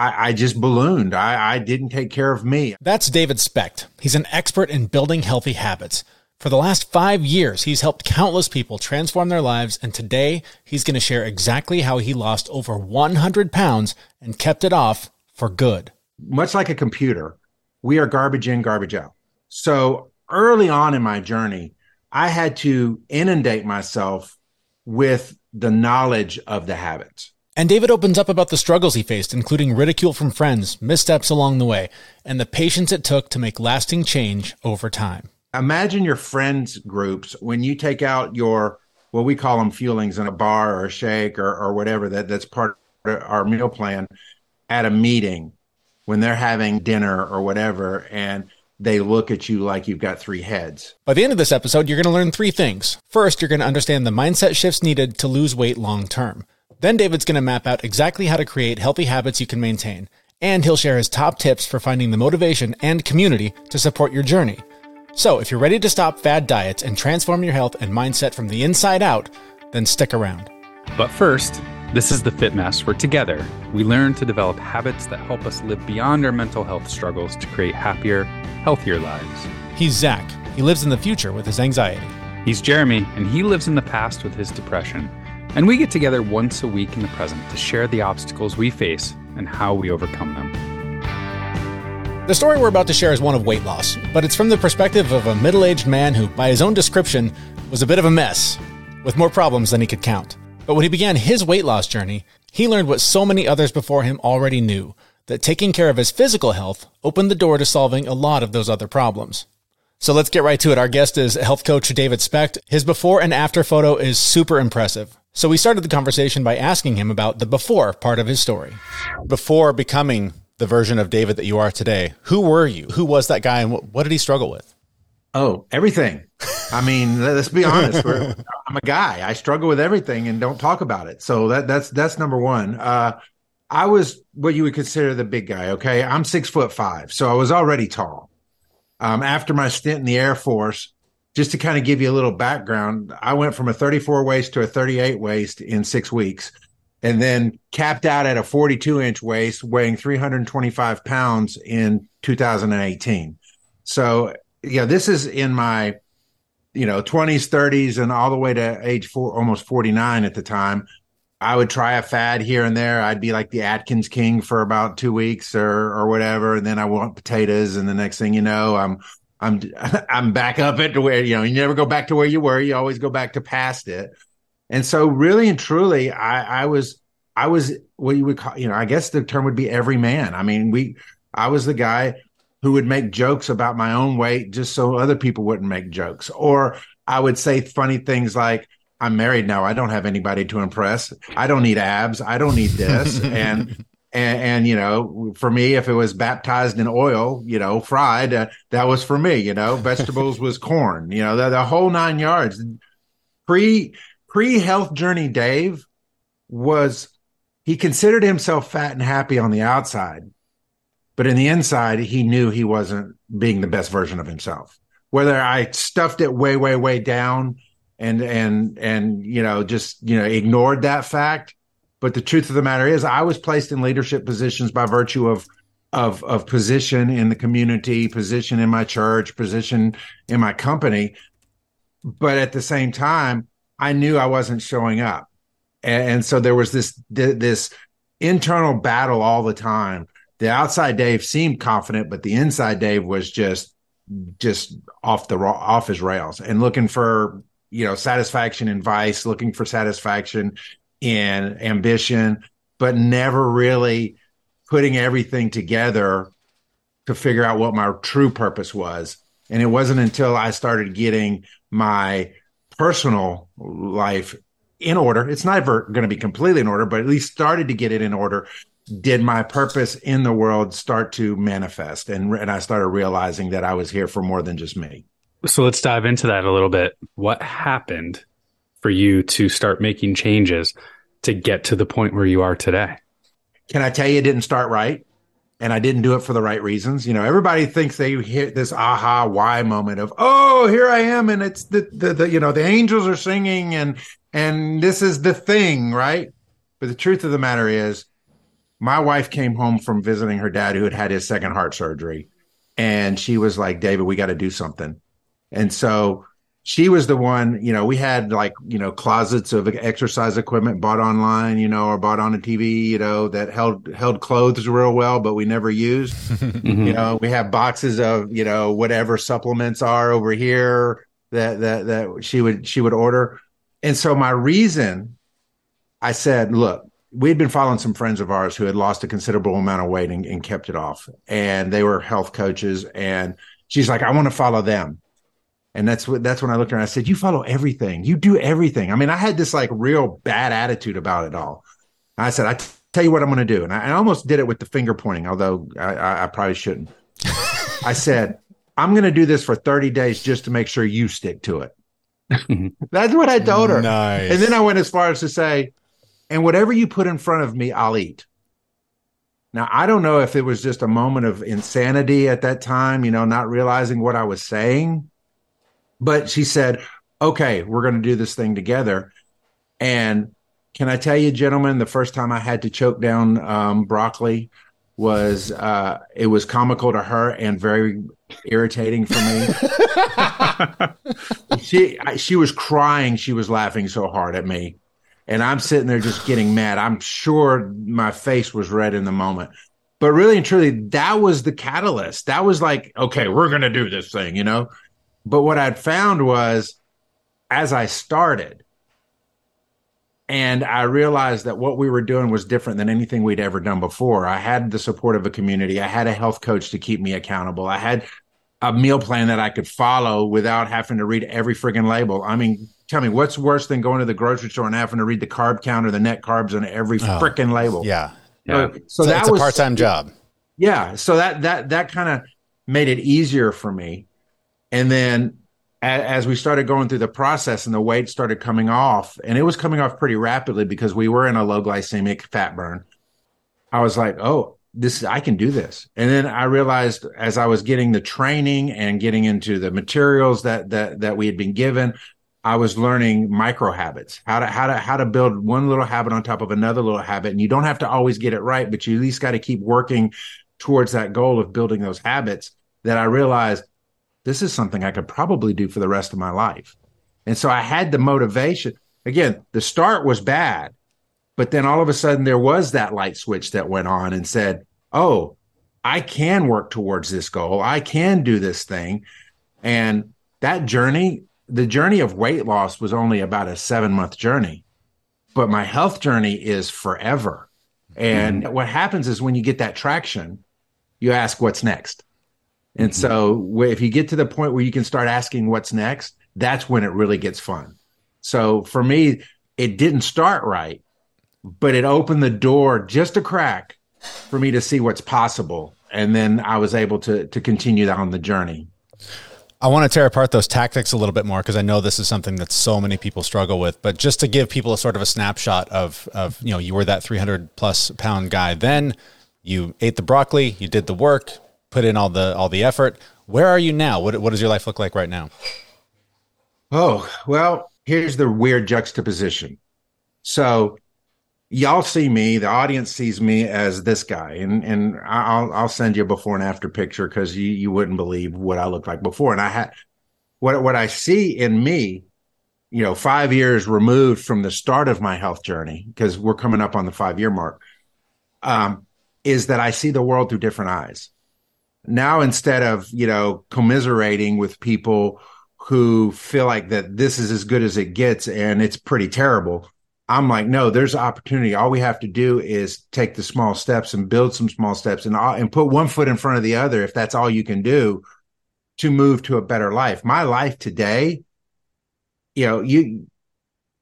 I, I just ballooned. I, I didn't take care of me. That's David Specht. He's an expert in building healthy habits. For the last five years, he's helped countless people transform their lives, and today he's going to share exactly how he lost over 100 pounds and kept it off for good. Much like a computer, we are garbage in, garbage out. So early on in my journey, I had to inundate myself with the knowledge of the habits. And David opens up about the struggles he faced, including ridicule from friends, missteps along the way, and the patience it took to make lasting change over time imagine your friends groups when you take out your what we call them fuelings in a bar or a shake or, or whatever that that's part of our meal plan at a meeting when they're having dinner or whatever and they look at you like you've got three heads. By the end of this episode, you're going to learn three things. First, you're going to understand the mindset shifts needed to lose weight long term. Then David's going to map out exactly how to create healthy habits you can maintain. And he'll share his top tips for finding the motivation and community to support your journey. So, if you're ready to stop fad diets and transform your health and mindset from the inside out, then stick around. But first, this is the Fit Mess, where together we learn to develop habits that help us live beyond our mental health struggles to create happier, healthier lives. He's Zach. He lives in the future with his anxiety. He's Jeremy, and he lives in the past with his depression. And we get together once a week in the present to share the obstacles we face and how we overcome them. The story we're about to share is one of weight loss, but it's from the perspective of a middle aged man who, by his own description, was a bit of a mess, with more problems than he could count. But when he began his weight loss journey, he learned what so many others before him already knew that taking care of his physical health opened the door to solving a lot of those other problems. So let's get right to it. Our guest is health coach David Specht. His before and after photo is super impressive. So we started the conversation by asking him about the before part of his story. Before becoming the version of David that you are today, who were you? Who was that guy, and what, what did he struggle with? Oh, everything. I mean, let's be honest. I'm a guy. I struggle with everything and don't talk about it. So that that's that's number one. Uh, I was what you would consider the big guy. Okay, I'm six foot five, so I was already tall. Um, after my stint in the Air Force, just to kind of give you a little background, I went from a 34 waist to a 38 waist in six weeks and then capped out at a 42 inch waist, weighing 325 pounds in 2018. So, yeah, this is in my, you know, 20s, 30s, and all the way to age four, almost 49 at the time. I would try a fad here and there. I'd be like the Atkins King for about two weeks or or whatever, and then I want potatoes, and the next thing you know, I'm I'm I'm back up at where you know you never go back to where you were. You always go back to past it. And so really and truly, I, I was, I was what you would call, you know, I guess the term would be every man. I mean, we, I was the guy who would make jokes about my own weight just so other people wouldn't make jokes. Or I would say funny things like, I'm married now. I don't have anybody to impress. I don't need abs. I don't need this. and, and, and, you know, for me, if it was baptized in oil, you know, fried, uh, that was for me. You know, vegetables was corn. You know, the, the whole nine yards. Pre pre health journey Dave was he considered himself fat and happy on the outside, but in the inside, he knew he wasn't being the best version of himself. Whether I stuffed it way, way, way down and and and you know just you know ignored that fact, but the truth of the matter is, I was placed in leadership positions by virtue of of of position in the community, position in my church, position in my company. But at the same time, I knew I wasn't showing up. And, and so there was this this internal battle all the time. The outside Dave seemed confident, but the inside Dave was just just off the off his rails and looking for you know satisfaction in vice, looking for satisfaction in ambition, but never really putting everything together to figure out what my true purpose was. And it wasn't until I started getting my personal life in order. It's never going to be completely in order, but at least started to get it in order. Did my purpose in the world start to manifest? And, and I started realizing that I was here for more than just me. So let's dive into that a little bit. What happened for you to start making changes to get to the point where you are today? Can I tell you it didn't start right? and I didn't do it for the right reasons. You know, everybody thinks they hit this aha why moment of, oh, here I am, and it's the, the the you know the angels are singing and and this is the thing, right? But the truth of the matter is, my wife came home from visiting her dad who had had his second heart surgery. And she was like, David, we got to do something. And so she was the one, you know, we had like, you know, closets of exercise equipment bought online, you know, or bought on a TV, you know, that held held clothes real well, but we never used. mm-hmm. You know, we have boxes of, you know, whatever supplements are over here that that that she would she would order. And so my reason I said, look, we'd been following some friends of ours who had lost a considerable amount of weight and, and kept it off. And they were health coaches. And she's like, I want to follow them. And that's what that's when I looked around. I said, You follow everything. You do everything. I mean, I had this like real bad attitude about it all. I said, I t- tell you what I'm going to do. And I, I, almost did it with the finger pointing, although I, I, I probably shouldn't. I said, I'm going to do this for 30 days just to make sure you stick to it. That's what I told her. Nice. And then I went as far as to say, and whatever you put in front of me, I'll eat. Now, I don't know if it was just a moment of insanity at that time, you know, not realizing what I was saying. But she said, okay, we're going to do this thing together. And can I tell you, gentlemen, the first time I had to choke down um, broccoli was uh, it was comical to her and very irritating for me. she she was crying. She was laughing so hard at me and I'm sitting there just getting mad. I'm sure my face was red in the moment. But really and truly, that was the catalyst. That was like, okay, we're going to do this thing, you know? But what I'd found was as I started, and I realized that what we were doing was different than anything we'd ever done before. I had the support of a community. I had a health coach to keep me accountable. I had a meal plan that I could follow without having to read every friggin' label. I mean, tell me what's worse than going to the grocery store and having to read the carb count or the net carbs on every oh, freaking label. Yeah. Yeah. So, so, that was a part-time job. Yeah. So that that that kind of made it easier for me. And then as, we started going through the process and the weight started coming off, and it was coming off pretty rapidly because we were in a low glycemic fat burn. I was like, oh, this I can do this. And then I realized as I was getting the training and getting into the materials that that that we had been given, I was learning micro habits, how to how to how to build one little habit on top of another little habit, and you don't have to always get it right, but you at least got to keep working towards that goal of building those habits. That I realized this is something I could probably do for the rest of my life, and so I had the motivation. Again, the start was bad, but then all of a sudden there was that light switch that went on and said, "Oh, I can work towards this goal. I can do this thing," and that journey the journey of weight loss was only about a seven month journey, but my health journey is forever. And mm-hmm. what happens is when you get that traction, you ask what's next. And mm-hmm. so if you get to the point where you can start asking what's next, that's when it really gets fun. So for me, it didn't start right, but it opened the door just a crack for me to see what's possible. And then I was able to to continue on the journey. I want to tear apart those tactics a little bit more because I know this is something that so many people struggle with. But just to give people a sort of a snapshot of, of you know, you were that 300 plus pound guy then. You ate the broccoli, you did the work, put in all the all the effort. Where are you now? What what does your life look like right now? Oh well, here's the weird juxtaposition. So y'all see me, the audience sees me as this guy, and and I'll I'll send you a before and after picture because you you wouldn't believe what I looked like before, and I had what what I see in me, you know, five years removed from the start of my health journey because we're coming up on the five year mark, um, is that I see the world through different eyes. Now instead of you know commiserating with people who feel like that this is as good as it gets and it's pretty terrible I'm like, no, there's opportunity. All we have to do is take the small steps and build some small steps and and put one foot in front of the other if that's all you can do to move to a better life. My life today, you know, you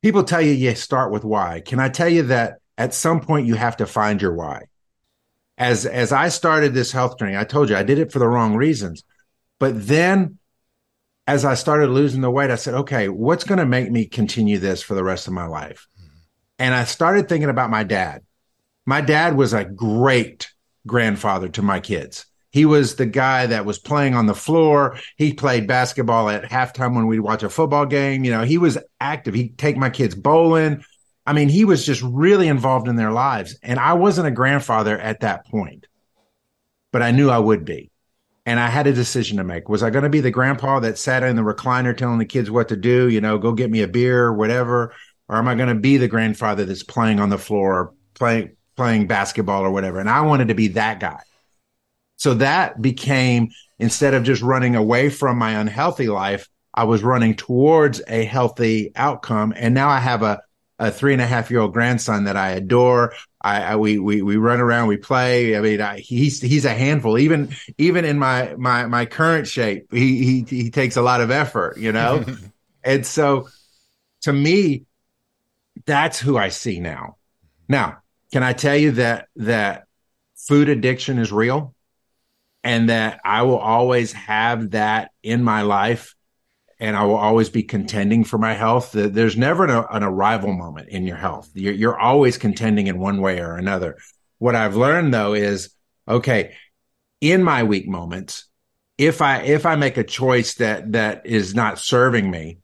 people tell you you start with why. Can I tell you that at some point you have to find your why? As as I started this health journey, I told you I did it for the wrong reasons. But then as I started losing the weight, I said, okay, what's going to make me continue this for the rest of my life? Mm-hmm. And I started thinking about my dad. My dad was a great grandfather to my kids. He was the guy that was playing on the floor. He played basketball at halftime when we'd watch a football game. You know, he was active. He'd take my kids bowling. I mean, he was just really involved in their lives. And I wasn't a grandfather at that point, but I knew I would be. And I had a decision to make. Was I going to be the grandpa that sat in the recliner telling the kids what to do, you know, go get me a beer, whatever? Or am I going to be the grandfather that's playing on the floor, playing, playing basketball or whatever? And I wanted to be that guy. So that became instead of just running away from my unhealthy life, I was running towards a healthy outcome. And now I have a, a three and a half year old grandson that I adore. I, I, we we we run around, we play. I mean, I, he's he's a handful. Even even in my my my current shape, he he he takes a lot of effort, you know. and so, to me, that's who I see now. Now, can I tell you that that food addiction is real, and that I will always have that in my life and I will always be contending for my health. There's never an, an arrival moment in your health. You're, you're, always contending in one way or another. What I've learned though is, okay, in my weak moments, if I if I make a choice that that is not serving me,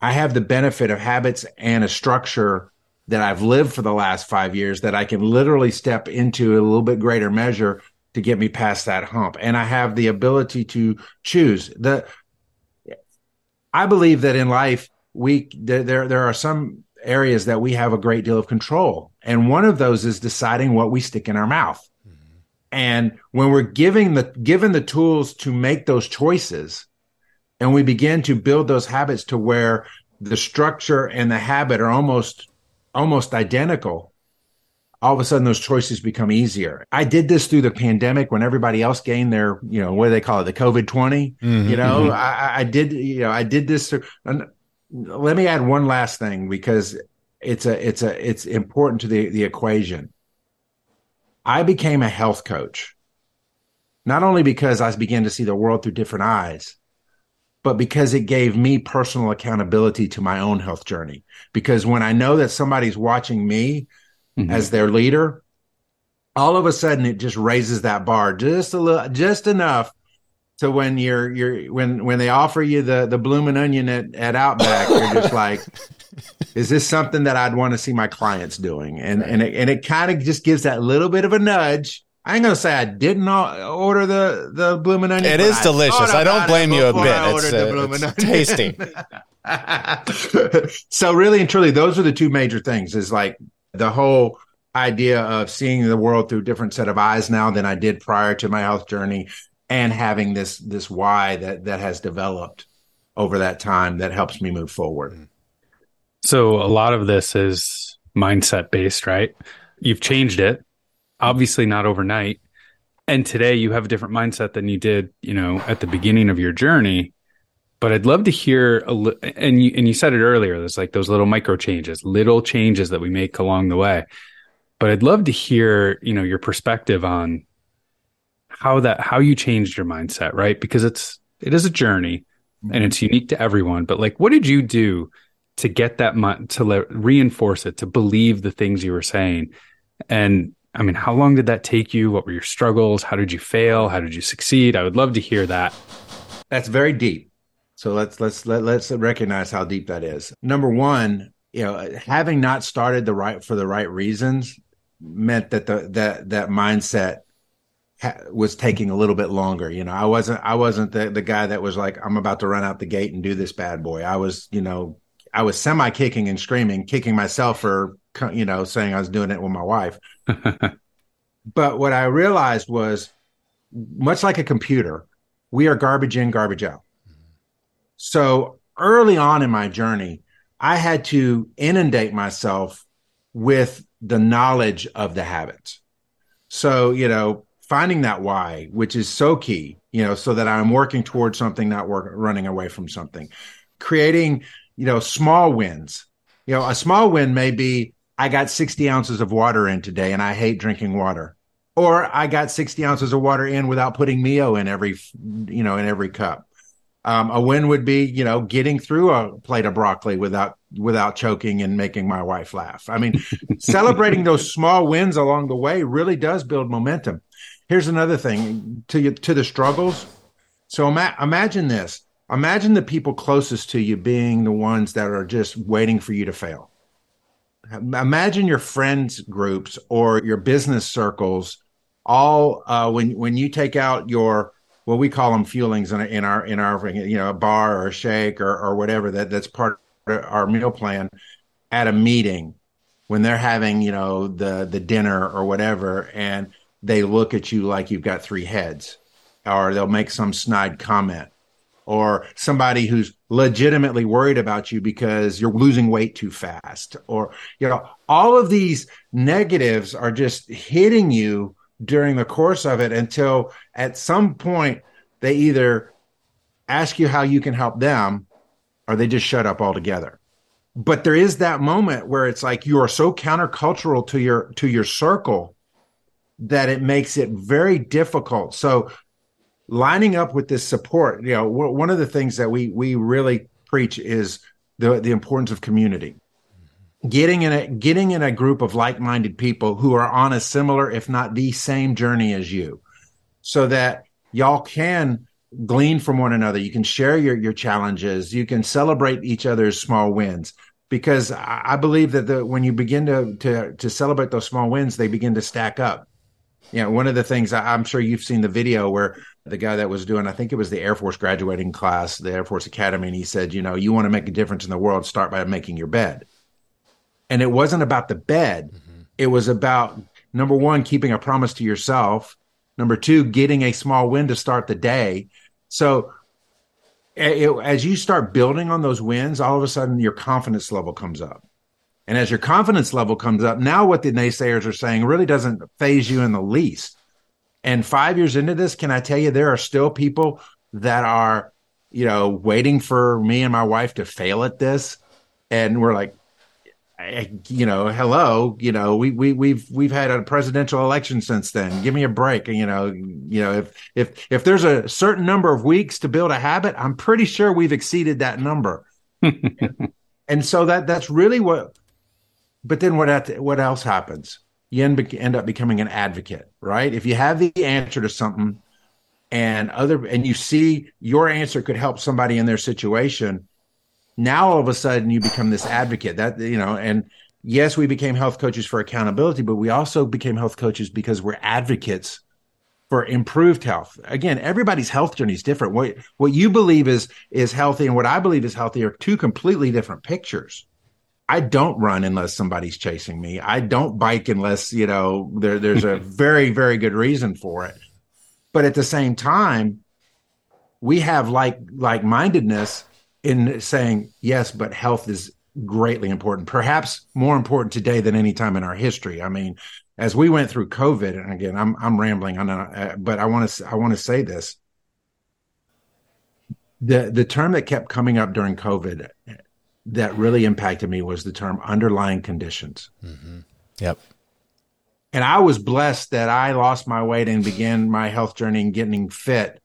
I have the benefit of habits and a structure that I've lived for the last five years that I can literally step into a little bit greater measure to get me past that hump. And I have the ability to choose. The I believe that in life we there there are some areas that we have a great deal of control, and one of those is deciding what we stick in our mouth. Mm-hmm. And when we're giving the given the tools to make those choices, and we begin to build those habits to where the structure and the habit are almost almost identical all of a sudden those choices become easier. I did this through the pandemic when everybody else gained their, you know, what do they call it, the COVID 20. Mm-hmm, you know, mm-hmm. I, I, did, you know, I did this. Through, let me add one last thing because it's a, it's a, it's important to the, the equation. I became a health coach, not only because I began to see the world through different eyes, but because it gave me personal accountability to my own health journey. Because when I know that somebody's watching me, mm-hmm. as their leader, all of a sudden it just raises that bar just a little, just enough to when you're you're when when they offer you the the blooming onion at, at Outback, you're just like, is this something that I'd want to see my clients doing? And right. and it, and it kind of just gives that little bit of a nudge. I ain't gonna say I didn't order the the blooming onion. It is delicious. I don't blame you a bit. It's, uh, it's tasty. so really and truly, those are the two major things. Is like the whole idea of seeing the world through a different set of eyes now than I did prior to my health journey and having this this why that that has developed over that time that helps me move forward. Mm-hmm. So a lot of this is mindset based, right? You've changed it, obviously not overnight. And today you have a different mindset than you did, you know, at the beginning of your journey but I'd love to hear a li- and you and you said it earlier. There's like those little micro changes, little changes that we make along the way. But I'd love to hear, you know, your perspective on how that how you changed your mindset, right? Because it's it is a journey and it's unique to everyone. But like, what did you do to get that to le- reinforce it, to believe the things you were saying? And I mean, how long did that take you? What were your struggles? How did you fail? How did you succeed? I would love to hear that. That's very deep. So let's let's let, let's recognize how deep that is. Number one, you know, having not started the right for the right reasons meant that the that that mindset ha- was taking a little bit longer. You know, I wasn't I wasn't the the guy that was like I'm about to run out the gate and do this bad boy. I was, you know, I was semi kicking and screaming, kicking myself for you know saying I was doing it with my wife. but what I realized was much like a computer, we are garbage in, garbage out. So early on in my journey, I had to inundate myself with the knowledge of the habits. So, you know, finding that why, which is so key, you know, so that I'm working towards something, not work, running away from something. Creating, you know, small wins. You know, a small win may be I got 60 ounces of water in today and I hate drinking water. Or I got 60 ounces of water in without putting Mio in every, you know, in every cup. Um, a win would be, you know, getting through a plate of broccoli without without choking and making my wife laugh. I mean, celebrating those small wins along the way really does build momentum. Here's another thing to you, to the struggles. So ima- imagine this. Imagine the people closest to you being the ones that are just waiting for you to fail. imagine your friends groups or your business circles all uh, when when you take out your well we call them fuelings in, in our in our you know a bar or a shake or, or whatever that that's part of our meal plan at a meeting when they're having you know the the dinner or whatever and they look at you like you've got three heads or they'll make some snide comment or somebody who's legitimately worried about you because you're losing weight too fast or you know all of these negatives are just hitting you during the course of it until at some point they either ask you how you can help them or they just shut up altogether. But there is that moment where it's like you are so countercultural to your to your circle that it makes it very difficult. So lining up with this support you know one of the things that we we really preach is the the importance of community getting in a getting in a group of like-minded people who are on a similar if not the same journey as you so that y'all can glean from one another. You can share your your challenges. You can celebrate each other's small wins. Because i believe that the when you begin to to to celebrate those small wins they begin to stack up. You know one of the things i'm sure you've seen the video where the guy that was doing i think it was the air force graduating class the air force academy and he said you know you want to make a difference in the world start by making your bed and it wasn't about the bed. Mm-hmm. It was about number one, keeping a promise to yourself. Number two, getting a small win to start the day. So it, as you start building on those wins, all of a sudden your confidence level comes up. And as your confidence level comes up, now what the naysayers are saying really doesn't phase you in the least. And five years into this, can I tell you, there are still people that are, you know, waiting for me and my wife to fail at this. And we're like, you know, hello, you know, we we we've we've had a presidential election since then. Give me a break. You know, you know, if if if there's a certain number of weeks to build a habit, I'm pretty sure we've exceeded that number. and so that that's really what. But then what what else happens? You end, end up becoming an advocate, right? If you have the answer to something, and other and you see your answer could help somebody in their situation now all of a sudden you become this advocate that you know and yes we became health coaches for accountability but we also became health coaches because we're advocates for improved health. Again everybody's health journey is different. What what you believe is is healthy and what i believe is healthy are two completely different pictures. I don't run unless somebody's chasing me. I don't bike unless you know there, there's a very very good reason for it. But at the same time we have like like mindedness in saying yes, but health is greatly important, perhaps more important today than any time in our history. I mean, as we went through COVID, and again, I'm I'm rambling on, uh, but I want to I want to say this. The the term that kept coming up during COVID that really impacted me was the term underlying conditions. Mm-hmm. Yep. And I was blessed that I lost my weight and began my health journey and getting fit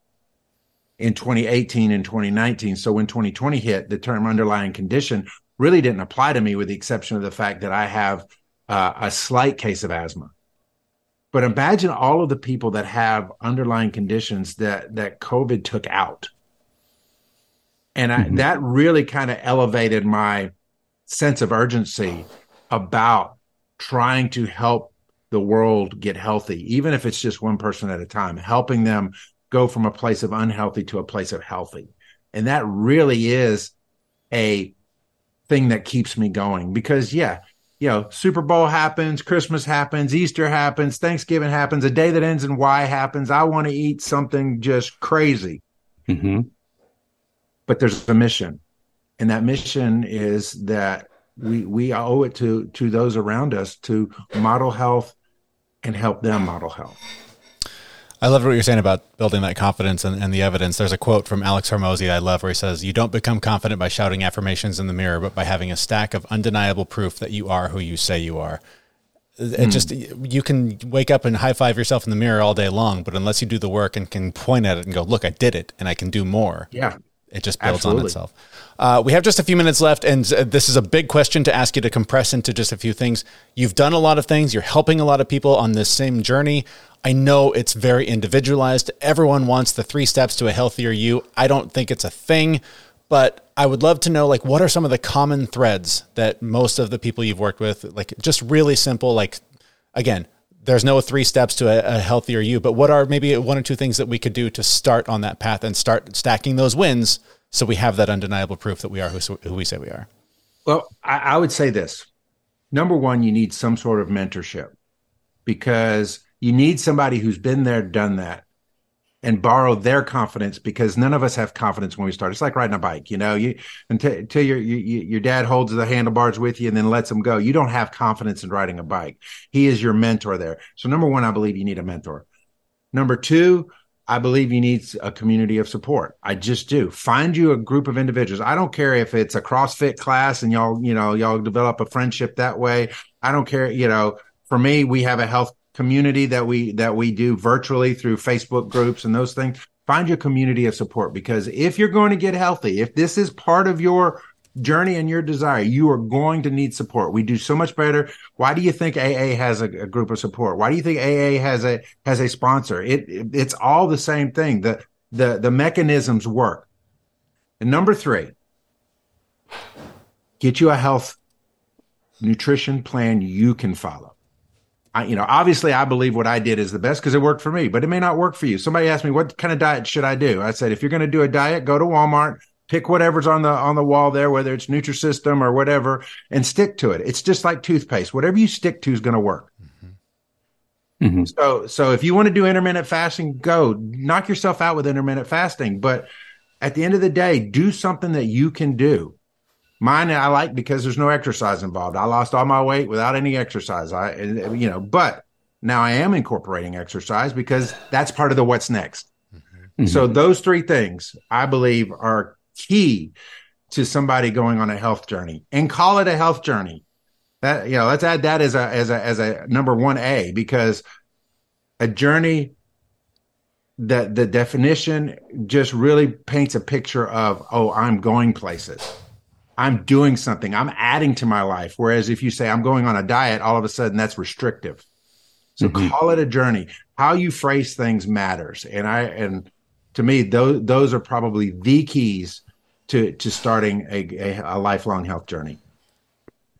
in 2018 and 2019. So when 2020 hit, the term underlying condition really didn't apply to me, with the exception of the fact that I have uh, a slight case of asthma. But imagine all of the people that have underlying conditions that that COVID took out, and I, mm-hmm. that really kind of elevated my sense of urgency about trying to help the world get healthy, even if it's just one person at a time, helping them go from a place of unhealthy to a place of healthy. And that really is a thing that keeps me going because, yeah, you know, Super Bowl happens, Christmas happens, Easter happens, Thanksgiving happens, a day that ends in Y happens. I want to eat something just crazy. Mm-hmm. But there's a mission. And that mission is that we we owe it to to those around us to model health and help them model health. I love what you're saying about building that confidence and, and, the evidence. There's a quote from Alex Hormozi I love where he says, You don't become confident by shouting affirmations in the mirror, but by having a stack of undeniable proof that you are who you say you are. It mm. just, you can wake up and high five yourself in the mirror all day long, but unless you do the work and can point at it and go, Look, I did it and I can do more. Yeah. It just builds Absolutely. on itself. Uh, we have just a few minutes left, and this is a big question to ask you to compress into just a few things. You've done a lot of things, you're helping a lot of people on this same journey. I know it's very individualized. Everyone wants the three steps to a healthier you. I don't think it's a thing, but I would love to know like what are some of the common threads that most of the people you've worked with, like just really simple, like again, there's no three steps to a, a, healthier you, but what are maybe one or two things that we could do to start on that path and start stacking those wins so we have that undeniable proof that we are who, who we say we are? Well, I, I would say this. Number one, you need some sort of mentorship because you need somebody who's been there, done that, and borrow their confidence because none of us have confidence when we start. It's like riding a bike, you know. You until, until your you, your dad holds the handlebars with you and then lets them go. You don't have confidence in riding a bike. He is your mentor there. So number one, I believe you need a mentor. Number two, I believe you need a community of support. I just do. Find you a group of individuals. I don't care if it's a CrossFit class and y'all, you know, y'all develop a friendship that way. I don't care, you know, for me, we have a health community that we that we do virtually through Facebook groups and those things. Find your community of support because if you're going to get healthy, if this is part of your journey and your desire, you are going to need support. We do so much better. Why do you think AA has a, a group of support? Why do you think AA has a has a sponsor? It, it it's all the same thing. The the the mechanisms work. And number three, get you a health nutrition plan you can follow. I, you know, obviously I believe what I did is the best because it worked for me, but it may not work for you. Somebody asked me, what kind of diet should I do? I said, if you're going to do a diet, go to Walmart, pick whatever's on the, on the wall there, whether it's Nutrisystem or whatever, and stick to it. It's just like toothpaste. Whatever you stick to is going to work. Mm-hmm. mm-hmm. So, so if you want to do intermittent fasting, go knock yourself out with intermittent fasting. But at the end of the day, do something that you can do. Mine I like because there's no exercise involved. I lost all my weight without any exercise. I you know, but now I am incorporating exercise because that's part of the what's next. Mm-hmm. So those three things I believe are key to somebody going on a health journey and call it a health journey. That you know, let's add that as a as a as a number 1A because a journey that the definition just really paints a picture of oh, I'm going places I'm doing something. I'm adding to my life. Whereas if you say I'm going on a diet, all of a sudden that's restrictive. So mm-hmm. call it a journey. How you phrase things matters. And I and to me, those those are probably the keys to to starting a, a, a lifelong health journey.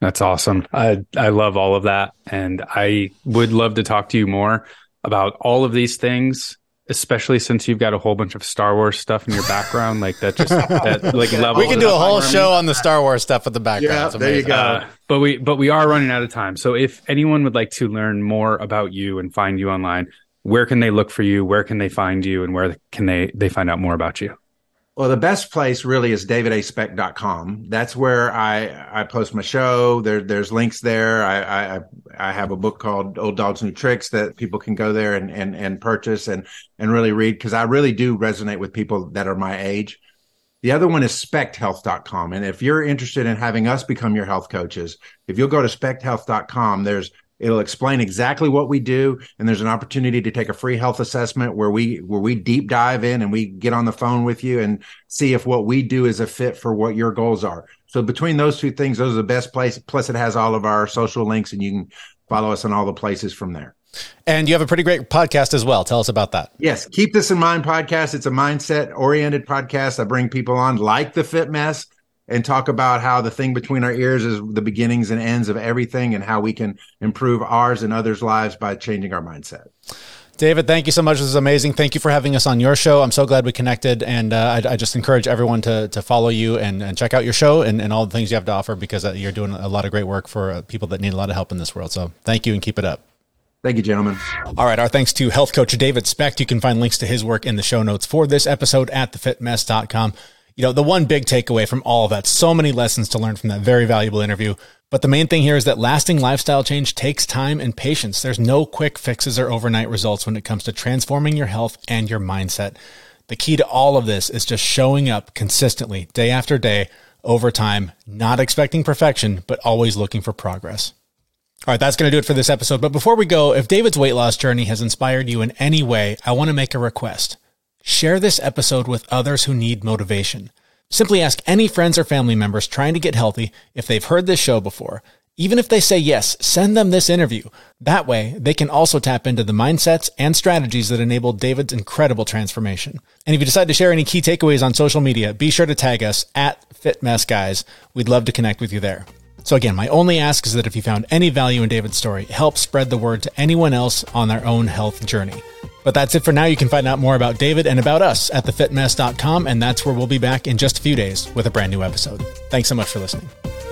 That's awesome. I I love all of that, and I would love to talk to you more about all of these things especially since you've got a whole bunch of Star Wars stuff in your background, like that just that like level. We can do a whole show on the Star Wars stuff with the background. Yeah, there you go. Uh, but we but we are running out of time. So if anyone would like to learn more about you and find you online, where can they look for you? Where can they find you? And where can they they find out more about you? Well, the best place really is davidaspecht.com. That's where I, I post my show. There, there's links there. I, I, I have a book called Old Dogs New Tricks that people can go there and, and, and purchase and, and really read because I really do resonate with people that are my age. The other one is spechthealth.com. And if you're interested in having us become your health coaches, if you'll go to spechthealth.com, there's It'll explain exactly what we do, and there's an opportunity to take a free health assessment where we where we deep dive in and we get on the phone with you and see if what we do is a fit for what your goals are. So between those two things, those are the best place. Plus, it has all of our social links, and you can follow us on all the places from there. And you have a pretty great podcast as well. Tell us about that. Yes, keep this in mind podcast. It's a mindset oriented podcast. I bring people on like the Fit Mess and talk about how the thing between our ears is the beginnings and ends of everything and how we can improve ours and others' lives by changing our mindset. David, thank you so much. This is amazing. Thank you for having us on your show. I'm so glad we connected. And uh, I, I, just encourage everyone to, to follow you and, and check out your show and, and all the things you have to offer because uh, you're doing a lot of great work for uh, people that need a lot of help in this world. So thank you and keep it up. Thank you, gentlemen. All right. Our thanks to health coach David Specht. You can find links to his work in the show notes for this episode at thefitmess.com you know, the one big takeaway from all of that, so many lessons to learn from that very valuable interview. But the main thing here is that lasting lifestyle change takes time and patience. There's no quick fixes or overnight results when it comes to transforming your health and your mindset. The key to all of this is just showing up consistently, day after day, over time, not expecting perfection, but always looking for progress. All right, that's going to do it for this episode. But before we go, if David's weight loss journey has inspired you in any way, I want to make a request. Share this episode with others who need motivation. Simply ask any friends or family members trying to get healthy if they've heard this show before. Even if they say yes, send them this interview. That way, they can also tap into the mindsets and strategies that enabled David's incredible transformation. And if you decide to share any key takeaways on social media, be sure to tag us at FitMessGuys. We'd love to connect with you there. So again, my only ask is that if you found any value in David's story, help spread the word to anyone else on their own health journey. But that's it for now. You can find out more about David and about us at thefitmess.com, and that's where we'll be back in just a few days with a brand new episode. Thanks so much for listening.